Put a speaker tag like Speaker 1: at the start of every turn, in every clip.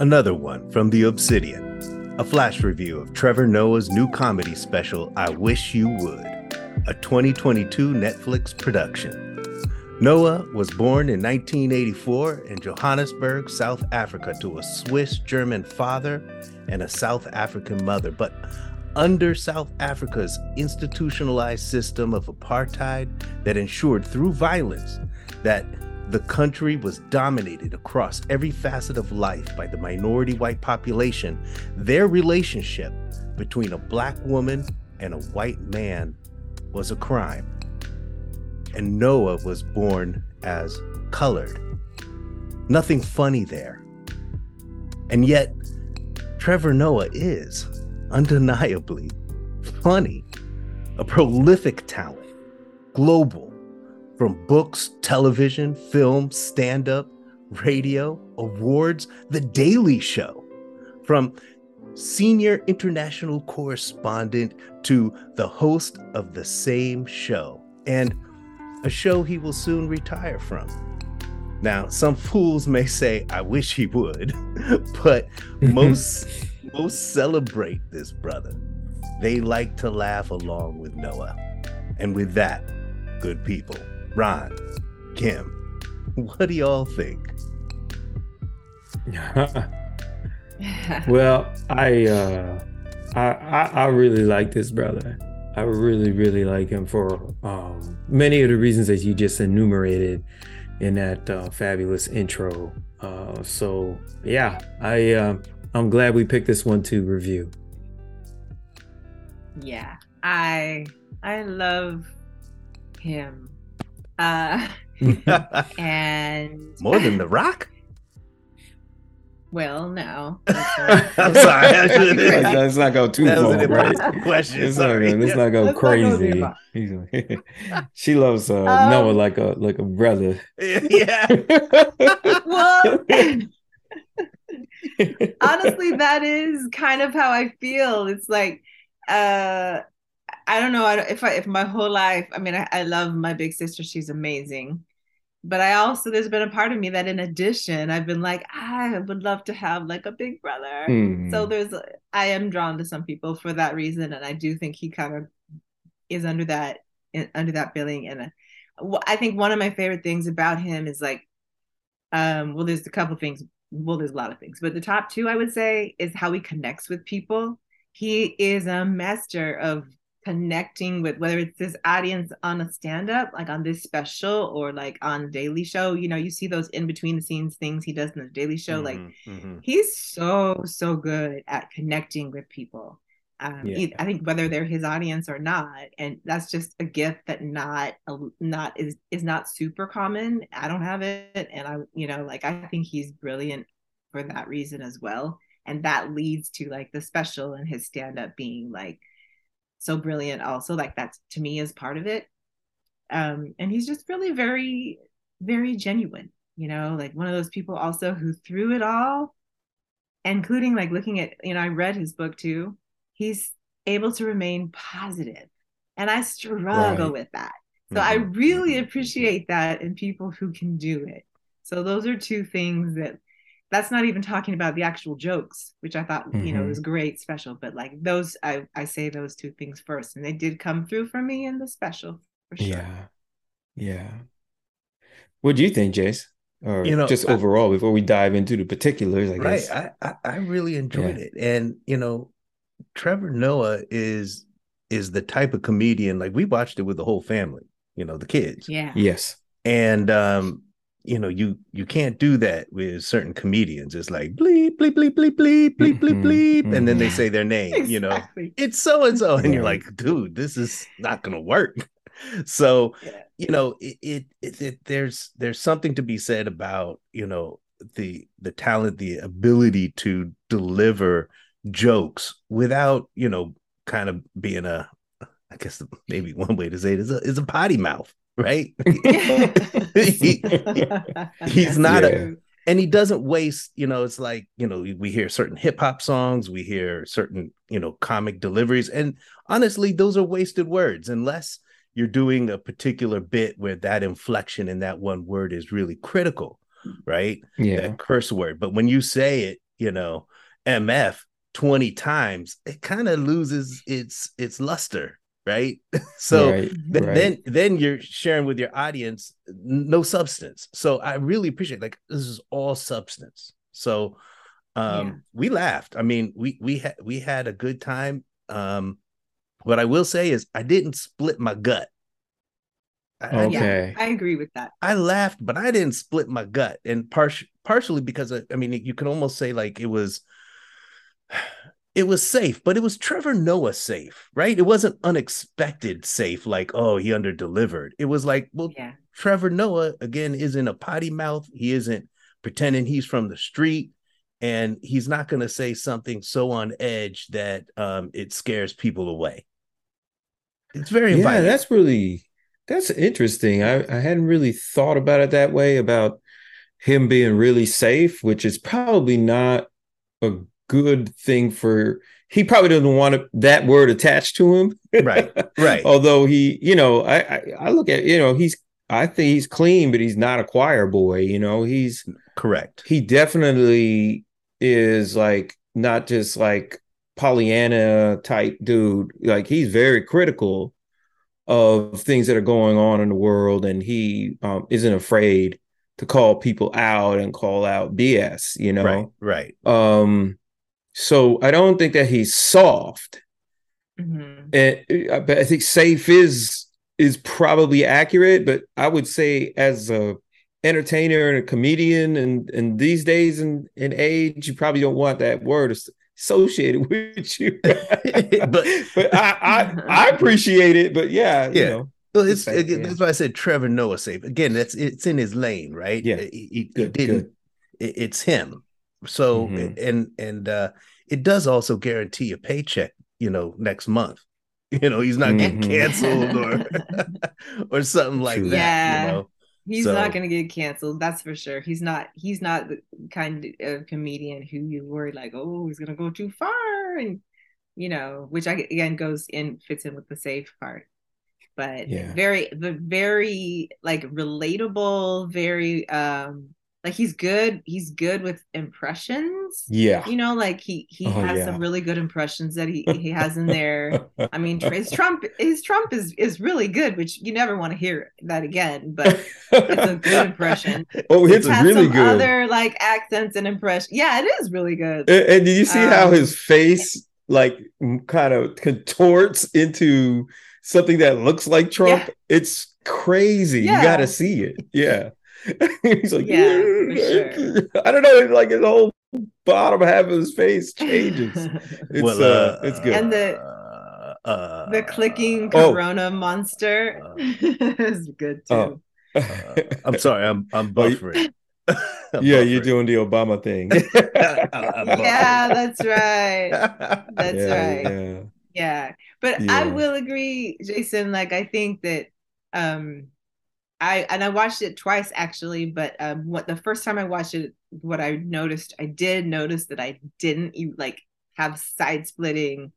Speaker 1: Another one from The Obsidian, a flash review of Trevor Noah's new comedy special, I Wish You Would, a 2022 Netflix production. Noah was born in 1984 in Johannesburg, South Africa, to a Swiss German father and a South African mother. But under South Africa's institutionalized system of apartheid that ensured through violence that the country was dominated across every facet of life by the minority white population, their relationship between a black woman and a white man was a crime. And Noah was born as colored. Nothing funny there. And yet, Trevor Noah is undeniably funny, a prolific talent, global, from books, television, film, stand up, radio, awards, The Daily Show, from senior international correspondent to the host of the same show. And a show he will soon retire from. Now, some fools may say, I wish he would, but most most celebrate this brother. They like to laugh along with Noah. And with that, good people, Ron, Kim, what do y'all think?
Speaker 2: well, I uh I, I I really like this brother. I really, really like him for um, many of the reasons that you just enumerated in that uh, fabulous intro. Uh, so yeah, I uh, I'm glad we picked this one to review.
Speaker 3: Yeah, I I love him, uh, and
Speaker 1: more than the Rock.
Speaker 3: Well, no.
Speaker 1: I'm sorry.
Speaker 2: let's not go too far. Right?
Speaker 1: Question.
Speaker 2: Let's not, let's not go let's crazy. Not go she loves uh, um, Noah like a like a brother.
Speaker 1: Yeah.
Speaker 3: well, honestly, that is kind of how I feel. It's like uh I don't know if I if my whole life. I mean, I, I love my big sister. She's amazing but I also there's been a part of me that in addition I've been like I would love to have like a big brother. Mm. So there's I am drawn to some people for that reason, and I do think he kind of is under that under that billing. And uh, I think one of my favorite things about him is like, um, well, there's a couple things. Well, there's a lot of things, but the top two I would say is how he connects with people. He is a master of connecting with whether it's this audience on a stand up, like on this special or like on Daily Show. You know, you see those in between the scenes things he does in the Daily Show. Mm-hmm, like mm-hmm. he's so, so good at connecting with people. Um, yeah. I think whether they're his audience or not, and that's just a gift that not not is is not super common. I don't have it, and I you know like I think he's brilliant for that reason as well, and that leads to like the special and his stand up being like so brilliant also like that's to me is part of it um and he's just really very very genuine you know like one of those people also who through it all including like looking at you know i read his book too he's able to remain positive and i struggle right. with that so mm-hmm. i really mm-hmm. appreciate that in people who can do it so those are two things that that's not even talking about the actual jokes which i thought mm-hmm. you know mm-hmm. was great special but like those i i say those two things first and they did come through for me in the special for sure.
Speaker 2: Yeah. Yeah. What do you think jace? Or you know just overall I, before we dive into the particulars i
Speaker 1: right,
Speaker 2: guess.
Speaker 1: I, I, I really enjoyed yeah. it. And you know trevor noah is is the type of comedian like we watched it with the whole family you know the kids.
Speaker 3: Yeah.
Speaker 2: Yes.
Speaker 1: And um you know you you can't do that with certain comedians it's like bleep bleep bleep bleep bleep bleep bleep mm-hmm, bleep mm-hmm. and then they mm-hmm. say their name exactly. you know it's so and so and you're like dude this is not gonna work so yeah. you know it, it, it, it there's there's something to be said about you know the the talent the ability to deliver jokes without you know kind of being a i guess maybe one way to say it is a, is a potty mouth right? he, he's not yeah. a and he doesn't waste, you know, it's like, you know, we hear certain hip hop songs, we hear certain, you know, comic deliveries. And honestly, those are wasted words unless you're doing a particular bit where that inflection in that one word is really critical, right?
Speaker 2: Yeah.
Speaker 1: That curse word. But when you say it, you know, MF 20 times, it kind of loses its its luster, right? so
Speaker 2: Right,
Speaker 1: th-
Speaker 2: right.
Speaker 1: then then you're sharing with your audience no substance. So I really appreciate like this is all substance. So um
Speaker 3: Yeah.
Speaker 1: we laughed. I mean, we we had we had a good time. Um what I will say is I didn't split my gut. I, I-
Speaker 2: Okay.
Speaker 3: Yeah, I agree with that.
Speaker 1: I laughed, but I didn't split my gut, and partially partially because I, I mean you can almost say like it was it was safe, but it was Trevor Noah safe, right? It wasn't unexpected safe, like oh he under delivered. It was like well
Speaker 3: Yeah.
Speaker 1: Trevor Noah again isn't a potty mouth. He isn't pretending he's from the street, and he's not going to say something so on edge that um, it scares people away. It's very
Speaker 2: Yeah,
Speaker 1: inviting.
Speaker 2: that's really that's interesting. I, I hadn't really thought about it that way about him being really safe, which is probably not a good thing for he probably doesn't want it- that word attached to him.
Speaker 1: right, right.
Speaker 2: Although he, you know, I, I I look at, you know, he's I think he's clean, but he's not a choir boy, you know. He's
Speaker 1: Correct.
Speaker 2: he definitely is like not just like Pollyanna type dude. Like he's very critical of things that are going on in the world, and he um, isn't afraid to call people out and call out BS. You know,
Speaker 1: Right, right.
Speaker 2: um, so I don't think that he's soft,
Speaker 3: Mhm.
Speaker 2: and uh, but I think safe is is probably accurate. But I would say as a entertainer and a comedian, and and these days in in age, you probably don't want that word associated with you.
Speaker 1: But-
Speaker 2: but I, I I appreciate it. But yeah, you
Speaker 1: Yeah.
Speaker 2: know,
Speaker 1: Well, it's
Speaker 2: It's like,
Speaker 1: again,
Speaker 2: yeah.
Speaker 1: that's why I said Trevor Noah safe. Again, that's it's in his lane, right?
Speaker 2: Yeah.
Speaker 1: He, he- he didn't.
Speaker 2: good.
Speaker 1: it- it's him. So
Speaker 2: Mhm.
Speaker 1: and and uh it does also guarantee a paycheck. You know, next month. You know, he's not getting
Speaker 2: Mhm.
Speaker 1: canceled or or something like
Speaker 2: True.
Speaker 1: that.
Speaker 3: Yeah.
Speaker 1: You know,
Speaker 3: He's
Speaker 1: So-
Speaker 3: not going to get canceled. That's for sure. He's not. He's not the kind of comedian who you worry like, oh, he's going to go too far, and you know, which I again goes in fits in with the safe part. But
Speaker 2: Yeah.
Speaker 3: very, the very like relatable, very um like he's good. He's good with impressions.
Speaker 2: yeah.
Speaker 3: You know, like he he
Speaker 2: Oh,
Speaker 3: has
Speaker 2: yeah.
Speaker 3: some really good impressions that he he has in there. I mean, his Trump his Trump is is really good, which you never want to hear that again. But it's a good impression.
Speaker 2: oh, it's
Speaker 3: has
Speaker 2: really
Speaker 3: some
Speaker 2: good.
Speaker 3: other like accents and impression. Yeah, it is really good.
Speaker 2: And, and did you see how
Speaker 3: Um,
Speaker 2: his face like kind of contorts into something that looks like Trump?
Speaker 3: Yeah.
Speaker 2: It's crazy. You got to see it. Yeah. He's like,
Speaker 3: Yeah, for sure.
Speaker 2: I don't know. Like his whole bottom half of his face changes. It's
Speaker 1: Well,
Speaker 2: uh, it's good.
Speaker 3: And the-
Speaker 1: uh, uh,
Speaker 3: the clicking
Speaker 2: Oh.
Speaker 3: Corona monster
Speaker 1: Uh,
Speaker 3: is good too.
Speaker 2: Oh.
Speaker 1: uh, I'm sorry, I'm I'm
Speaker 2: Oh, you-
Speaker 1: buffering. I'm
Speaker 2: yeah, you're doing the Obama thing.
Speaker 1: I'm
Speaker 3: yeah, that's right. That's
Speaker 2: yeah,
Speaker 3: right.
Speaker 2: Yeah.
Speaker 3: Yeah. But I will agree, Jason. Like I think that um I and I watched it twice actually, but um what the first time I watched it, what I noticed, I did notice that I didn't like have side splitting,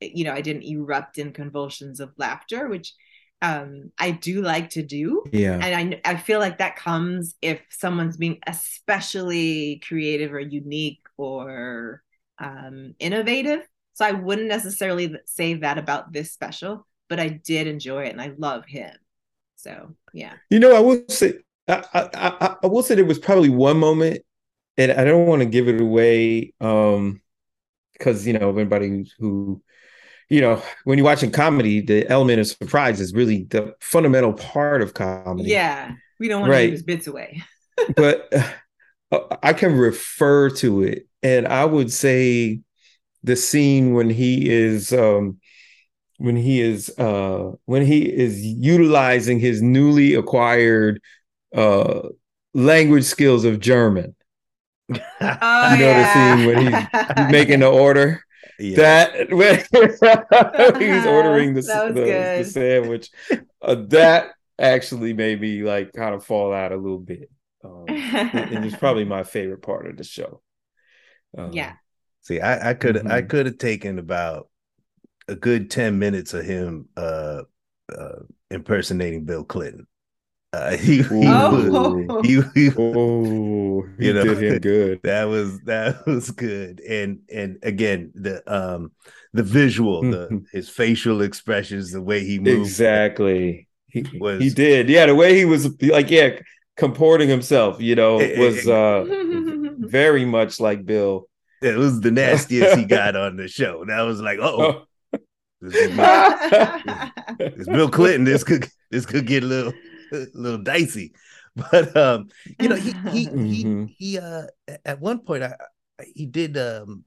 Speaker 3: you know, I didn't erupt in convulsions of laughter, which um I do like to do.
Speaker 2: Yeah.
Speaker 3: And I I feel like that comes if someone's being especially creative or unique or um innovative. So I wouldn't necessarily say that about this special, but I did enjoy it and I love him. So yeah.
Speaker 2: You know, I will say, I, I, I, I will say there was probably one moment, and I don't want to give it away, um, because you know, everybody who, who, you know, when you're watching comedy, the element of surprise is really the fundamental part of comedy.
Speaker 3: Yeah. We don't want
Speaker 2: Right.
Speaker 3: to give his bits away.
Speaker 2: but uh, I can refer to it, and I would say the scene when he is um when he is uh when he is utilizing his newly acquired uh language skills of German.
Speaker 3: Oh,
Speaker 2: You know the scene when he's making the order
Speaker 1: Yeah.
Speaker 2: that when he's ordering the, the, the sandwich uh, that actually made me like kind of fall out a little bit um, and and it's probably my favorite part of the show um,
Speaker 3: Yeah.
Speaker 1: See, I, I could I
Speaker 2: Mhm.
Speaker 1: could have taken about a good 10 minutes of him uh uh impersonating Bill Clinton. Uh, he, he,
Speaker 3: Oh.
Speaker 1: was, he, he
Speaker 2: Oh, he
Speaker 1: You know,
Speaker 2: did him good.
Speaker 1: that was that was good and and again the um the visual the his facial expressions the way he moved
Speaker 2: Exactly. He,
Speaker 1: Was-
Speaker 2: he did. Yeah, the way he was like, yeah, comporting himself, you know, was uh very much like Bill.
Speaker 1: it was the nastiest he got on the show that was like oh This is Bill, this Bill Clinton this could this could get a little a little dicey but um you know he he
Speaker 2: Mhm.
Speaker 1: he he uh at one point I I- he did um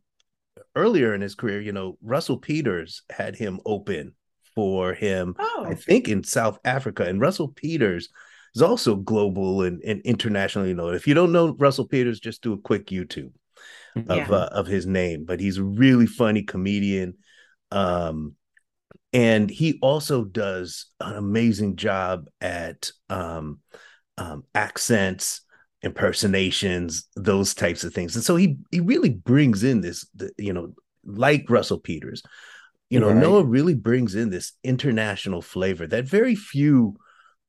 Speaker 1: earlier in his career you know Russell Peters had him open for him
Speaker 3: oh,
Speaker 1: I think in South Africa. And Russell Peters is also global and, and internationally known. If you don't know Russell Peters, just do a quick YouTube of
Speaker 3: Yeah.
Speaker 1: uh, of his name. But he's a really funny comedian. Um, and he also does an amazing job at um, um, accents, impersonations, those types of things. And so he he really brings in this, you know, like Russell Peters, you know,
Speaker 2: Right.
Speaker 1: Noah really brings in this international flavor that very few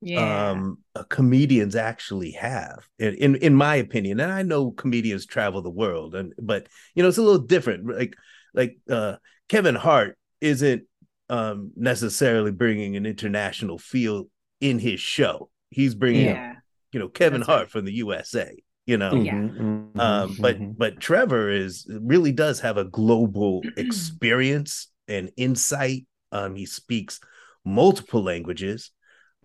Speaker 3: yeah.
Speaker 1: um uh, comedians actually have in, in in my opinion and i know comedians travel the world and but you know it's a little different like like uh kevin hart isn't um necessarily bringing an international feel in his show he's bringing
Speaker 3: yeah.
Speaker 1: you know kevin
Speaker 3: That's
Speaker 1: hart
Speaker 3: right.
Speaker 1: from the usa you know
Speaker 3: Yeah.
Speaker 2: Mhm, mhm,
Speaker 1: um but
Speaker 2: mhm.
Speaker 1: but trevor is really does have a global experience and insight um he speaks multiple languages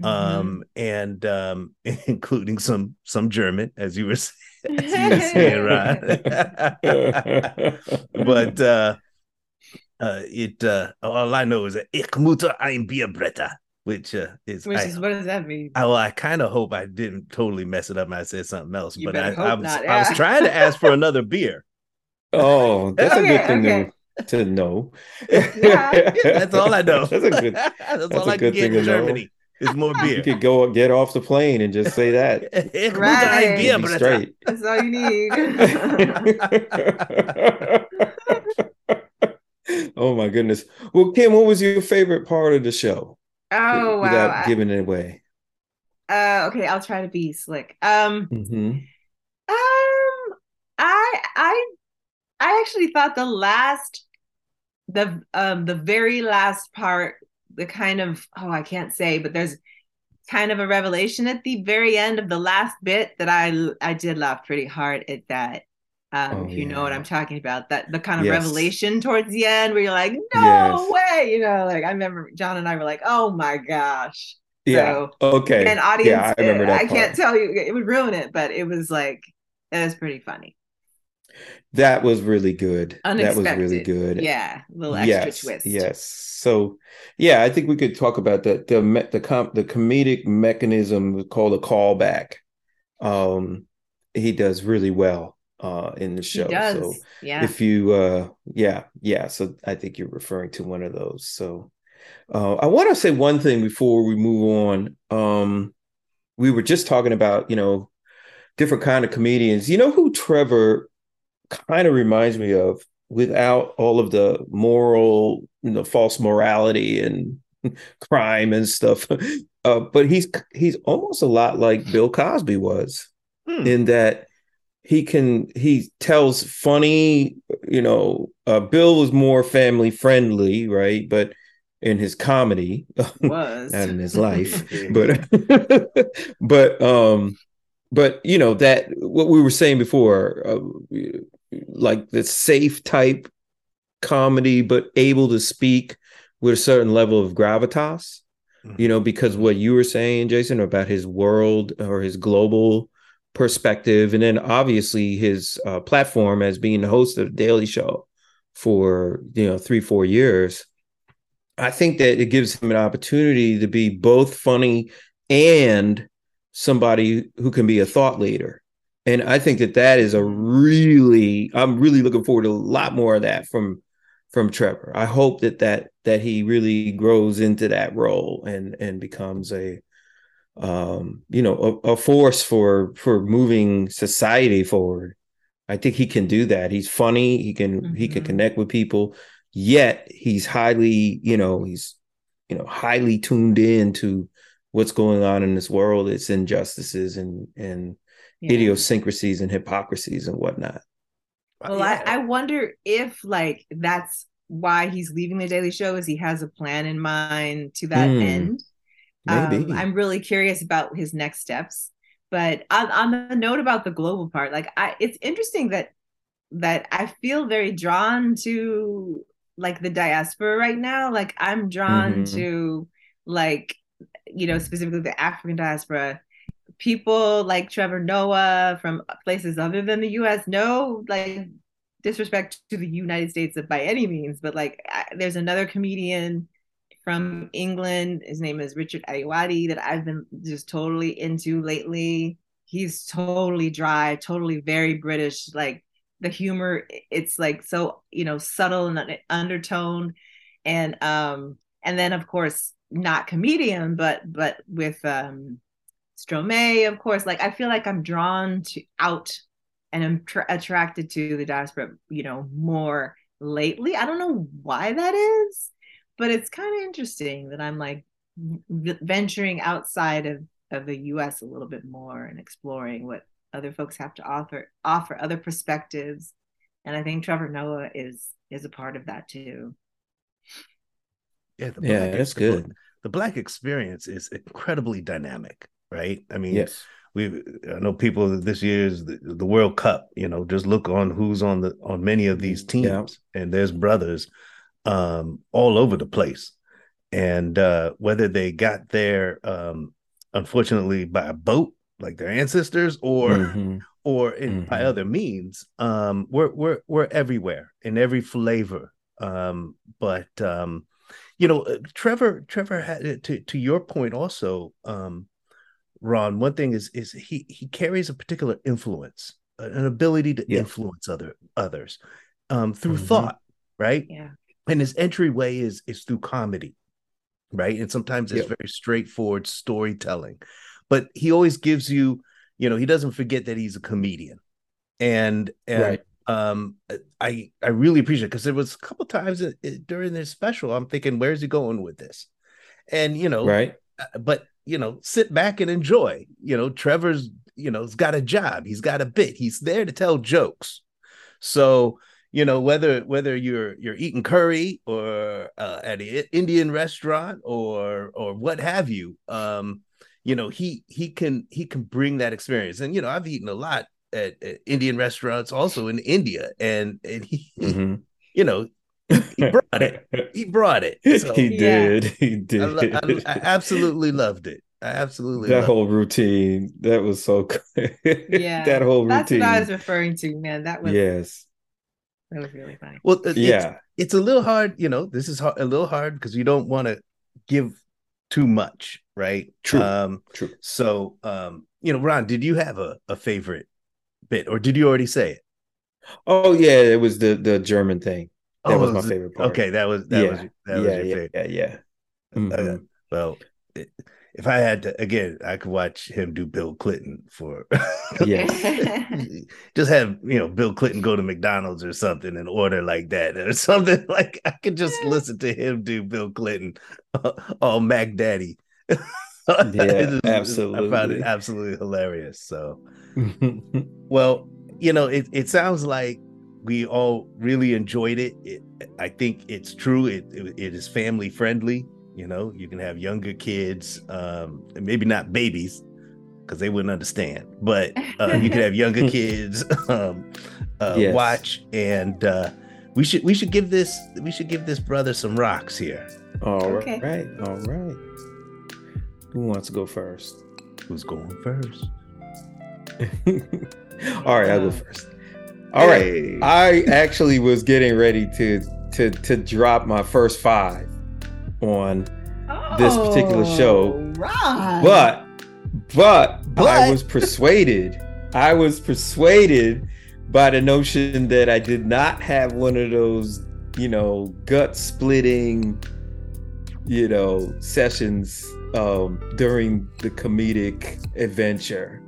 Speaker 3: Mm-hmm.
Speaker 1: um and um including some some german as you were saying, as you were saying Ron. but uh uh it uh all i know is ich mutter ein bierbretter which uh is
Speaker 3: Which
Speaker 1: I,
Speaker 3: is what does that mean?
Speaker 1: I, well, I kind of hope I didn't totally mess it up and I said something else,
Speaker 3: You
Speaker 1: but I,
Speaker 3: hope
Speaker 1: I was
Speaker 3: not,
Speaker 1: I was trying to ask for another beer.
Speaker 2: oh, that's a good thing
Speaker 3: okay.
Speaker 2: to, to know.
Speaker 3: Yeah.
Speaker 1: That's all I know.
Speaker 2: That's a good.
Speaker 1: That's,
Speaker 2: that's
Speaker 1: all
Speaker 2: a
Speaker 1: I
Speaker 2: good
Speaker 1: get
Speaker 2: thing
Speaker 1: in
Speaker 2: to know.
Speaker 1: Germany is more beer.
Speaker 2: You could go get off the plane and just say that.
Speaker 1: Ich mutter
Speaker 3: Right.
Speaker 1: ein
Speaker 2: You'd straight.
Speaker 3: That's all you need.
Speaker 2: Oh my goodness. Well, Kim, what was your favorite part of the show?
Speaker 3: oh wow.
Speaker 2: Without giving it away.
Speaker 3: uh, okay, I'll try to be slick. Um,
Speaker 2: Mhm.
Speaker 3: um, I I I actually thought the last the um the very last part, the kind of oh I can't say, but there's kind of a revelation at the very end of the last bit that I I did laugh pretty hard at that. Um,
Speaker 2: Oh,
Speaker 3: if you know what. I'm talking about, that the kind of
Speaker 2: Yes.
Speaker 3: revelation towards the end where you're like, no
Speaker 2: Yes.
Speaker 3: way, you know, like I remember John and I were like, oh my gosh.
Speaker 2: Yeah.
Speaker 3: So,
Speaker 2: okay.
Speaker 3: and audience,
Speaker 2: yeah, I remember that.
Speaker 3: I can't tell you, it would ruin it, but it was like it was pretty funny,
Speaker 2: That was really good.
Speaker 3: unexpected.
Speaker 2: That was really good.
Speaker 3: Yeah, a little extra
Speaker 2: yes,
Speaker 3: twist.
Speaker 2: Yes. So, yeah, I think we could talk about the the the com- the comedic mechanism called a callback. Um, he does really well uh in the
Speaker 3: he
Speaker 2: show. So
Speaker 3: yeah.
Speaker 2: if you uh yeah yeah so i think you're referring to one of those so uh i want to say one thing before we move on um we were just talking about you know different kind of comedians you know who trevor kind of reminds me of without all of the moral you know false morality and crime and stuff uh but he's he's almost a lot like bill cosby was
Speaker 1: Hmm.
Speaker 2: in that he can he tells funny you know uh bill was more family friendly right? But in his comedy
Speaker 3: was.
Speaker 2: not in his life. But but um but you know that what we were saying before uh, like the safe type comedy but able to speak with a certain level of gravitas you know because what you were saying jason about his world or his global perspective and then obviously his uh, platform as being the host of the daily show for you know three four years i think that it gives him an opportunity to be both funny and somebody who can be a thought leader. And i think that that is a really i'm really looking forward to a lot more of that from from trevor. I hope that that that he really grows into that role and and becomes a um you know a, a force for for moving society forward i think he can do that he's funny he can he can
Speaker 3: Mhm.
Speaker 2: connect with people yet he's highly you know he's you know highly tuned in to what's going on in this world, its injustices and and
Speaker 3: Yeah.
Speaker 2: idiosyncrasies and hypocrisies and whatnot.
Speaker 3: Well,
Speaker 1: Yeah.
Speaker 3: I, I wonder if like that's why he's leaving the Daily Show is he has a plan in mind to that
Speaker 2: Hmm,
Speaker 3: end.
Speaker 2: Maybe.
Speaker 3: Um, I'm really curious about his next steps. But on, on the note about the global part, like I it's interesting that that I feel very drawn to like the diaspora right now. Like I'm drawn
Speaker 2: Mhm.
Speaker 3: to like you know specifically the African diaspora. People like Trevor Noah from places other than the U.S. No, like disrespect to the United States by any means, but like I, there's another comedian from England. His name is Richard Ayoade that I've been just totally into lately. He's totally dry, totally very British. Like the humor, it's like so you know subtle and undertone, and um and then of course not comedian, but but with um Stromae, of course. Like I feel like I'm drawn to out and I'm tra- attracted to the diaspora, you know, more lately. I don't know why that is, but it's kind of interesting that I'm like v- venturing outside of of the U.S. a little bit more and exploring what other folks have to offer, offer other perspectives, and I think Trevor Noah is is a part of that too.
Speaker 1: Yeah, the
Speaker 2: Yeah,
Speaker 1: black
Speaker 2: that's
Speaker 1: the-
Speaker 2: good.
Speaker 1: The black experience is incredibly dynamic, right? I mean,
Speaker 2: Yes.
Speaker 1: we I know people this year's the, the World Cup, you know, just look on who's on the on many of these teams
Speaker 2: Yeah.
Speaker 1: and there's brothers um all over the place. And uh whether they got there um unfortunately by a boat like their ancestors or
Speaker 2: Mhm.
Speaker 1: or in, by
Speaker 2: Mhm.
Speaker 1: other means um we're we're we're everywhere in every flavor um but um you know uh, trevor trevor had to to your point also um ron one thing is is he he carries a particular influence uh, an ability to
Speaker 2: Yeah.
Speaker 1: influence other others um through
Speaker 2: Mhm.
Speaker 1: thought right
Speaker 3: Yeah,
Speaker 1: and his entryway is is through comedy right? And sometimes it's
Speaker 2: Yep.
Speaker 1: very straightforward storytelling. But he always gives you you know he doesn't forget that he's a comedian. And and
Speaker 2: Right.
Speaker 1: um i i really appreciate it because there was a couple times during this special i'm thinking where's he going with this? And you know
Speaker 2: Right.
Speaker 1: uh, but you know sit back and enjoy. You know trevor's you know he's got a job. He's got a bit. He's there to tell jokes. So you know whether whether you're you're eating curry or uh, at an indian restaurant or or what have you um you know he he can he can bring that experience and you know i've eaten a lot at, at indian restaurants also in india and and he, he-
Speaker 2: Mhm.
Speaker 1: you know he brought it he brought it so
Speaker 2: he
Speaker 3: Yeah.
Speaker 2: did. He
Speaker 1: I,
Speaker 2: did.
Speaker 1: lo- I, I absolutely loved it i absolutely
Speaker 2: that
Speaker 1: loved
Speaker 2: whole routine. That was so good.
Speaker 3: yeah.
Speaker 2: that whole routine
Speaker 3: That's
Speaker 2: routine.
Speaker 3: what I was referring to, man. That was
Speaker 2: yes.
Speaker 3: That was really funny.
Speaker 1: well it- it's,
Speaker 2: Yeah.
Speaker 1: it's a little hard you know this is hard, a little hard because you don't want to give too much right
Speaker 2: True.
Speaker 1: um
Speaker 2: True.
Speaker 1: so um you know ron did you have a, a favorite bit or did you already say it
Speaker 2: Oh yeah, it was the the German thing. That
Speaker 1: Oh,
Speaker 2: was my favorite part.
Speaker 1: okay that was that
Speaker 2: yeah.
Speaker 1: was that was
Speaker 2: yeah,
Speaker 1: your
Speaker 2: yeah,
Speaker 1: favorite
Speaker 2: yeah, yeah.
Speaker 1: Uh,
Speaker 2: Mhm.
Speaker 1: well it, if i had to again i could watch him do bill clinton for
Speaker 2: Yes.
Speaker 1: just have you know bill clinton go to mcdonald's or something and order like that or something. Like i could just listen to him do bill clinton all mac daddy. It just- i found it absolutely hilarious so. Well you know it, it sounds like we all really enjoyed it. it i think it's true. It, it it is family friendly you know you can have younger kids um maybe not babies because they wouldn't understand but uh, you could have younger kids um uh,
Speaker 2: Yes.
Speaker 1: watch and uh we should we should give this we should give this brother some rocks here
Speaker 2: all
Speaker 3: Okay.
Speaker 2: right. All right. Who wants to go first?
Speaker 1: who's going first
Speaker 2: all right, I'll go first. All right.
Speaker 1: Hey.
Speaker 2: I actually was getting ready to to to drop my first five on this particular show,
Speaker 3: Oh, Ron.
Speaker 2: but but I was persuaded. I was persuaded by the notion that I did not have one of those, you know, gut splitting, you know, sessions um, during the comedic adventure.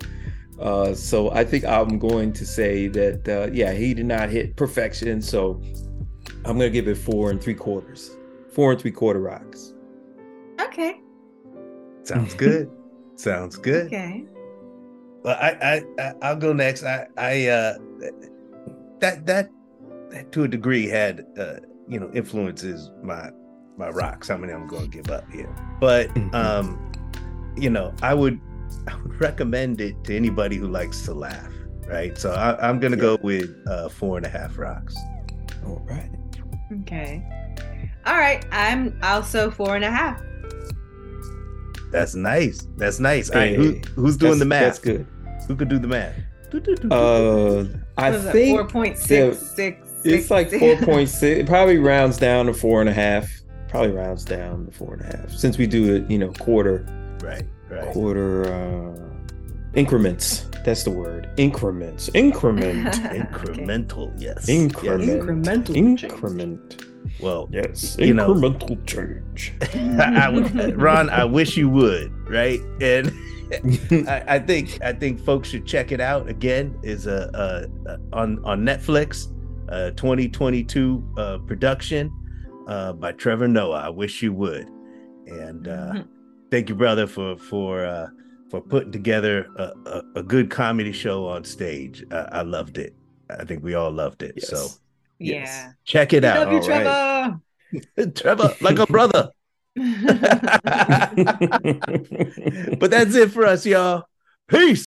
Speaker 2: Uh, so I think I'm going to say that, uh, yeah, he did not hit perfection. So I'm going to give it four and three quarters, four and three quarter rocks.
Speaker 3: okay.
Speaker 1: Sounds good. Sounds good.
Speaker 3: Okay.
Speaker 1: Well, I, I, I I'll go next. I, I, uh, that, that, that to a degree had, uh, you know, influences my, my rocks. How many I'm going to give up here? But,
Speaker 2: Mhm.
Speaker 1: um, you know, I would, I would recommend it to anybody who likes to laugh. Right. So I, I'm gonna go with uh, four and a half rocks.
Speaker 2: All right.
Speaker 3: Okay. All right. I'm also four and a half.
Speaker 1: That's nice. That's nice. All right. Who, who's doing the math?
Speaker 2: That's good.
Speaker 1: Who could do the math?
Speaker 2: Uh, I
Speaker 3: What is that,
Speaker 2: think
Speaker 3: four point six six.
Speaker 2: it's like four point six. It probably rounds down to four and a half. Probably rounds down to four and a half. Since we do it, you know, quarter,
Speaker 1: right. Right.
Speaker 2: quarter uh, increments. That's the word. Increments. Increment.
Speaker 1: Incremental. Yes.
Speaker 2: Increment.
Speaker 1: Yes.
Speaker 3: Incremental
Speaker 2: Increment.
Speaker 1: Well,
Speaker 2: Yes.
Speaker 1: You know-
Speaker 2: Incremental change.
Speaker 1: I, I would, Ron, I wish you would, right? And I, I think I think folks should check it out again. Is a, a, a on on Netflix, uh, 2022 uh, production uh, by Trevor Noah. I wish you would, and uh, thank you, brother, for for uh, for putting together a, a, a good comedy show on stage. Uh, I loved it. I think we all loved it.
Speaker 2: Yes.
Speaker 1: So
Speaker 3: Yeah.
Speaker 1: check it out.
Speaker 3: Love you,
Speaker 2: All right.
Speaker 3: Trevor.
Speaker 1: Trevor, like a brother. but that's it for us, y'all. Peace.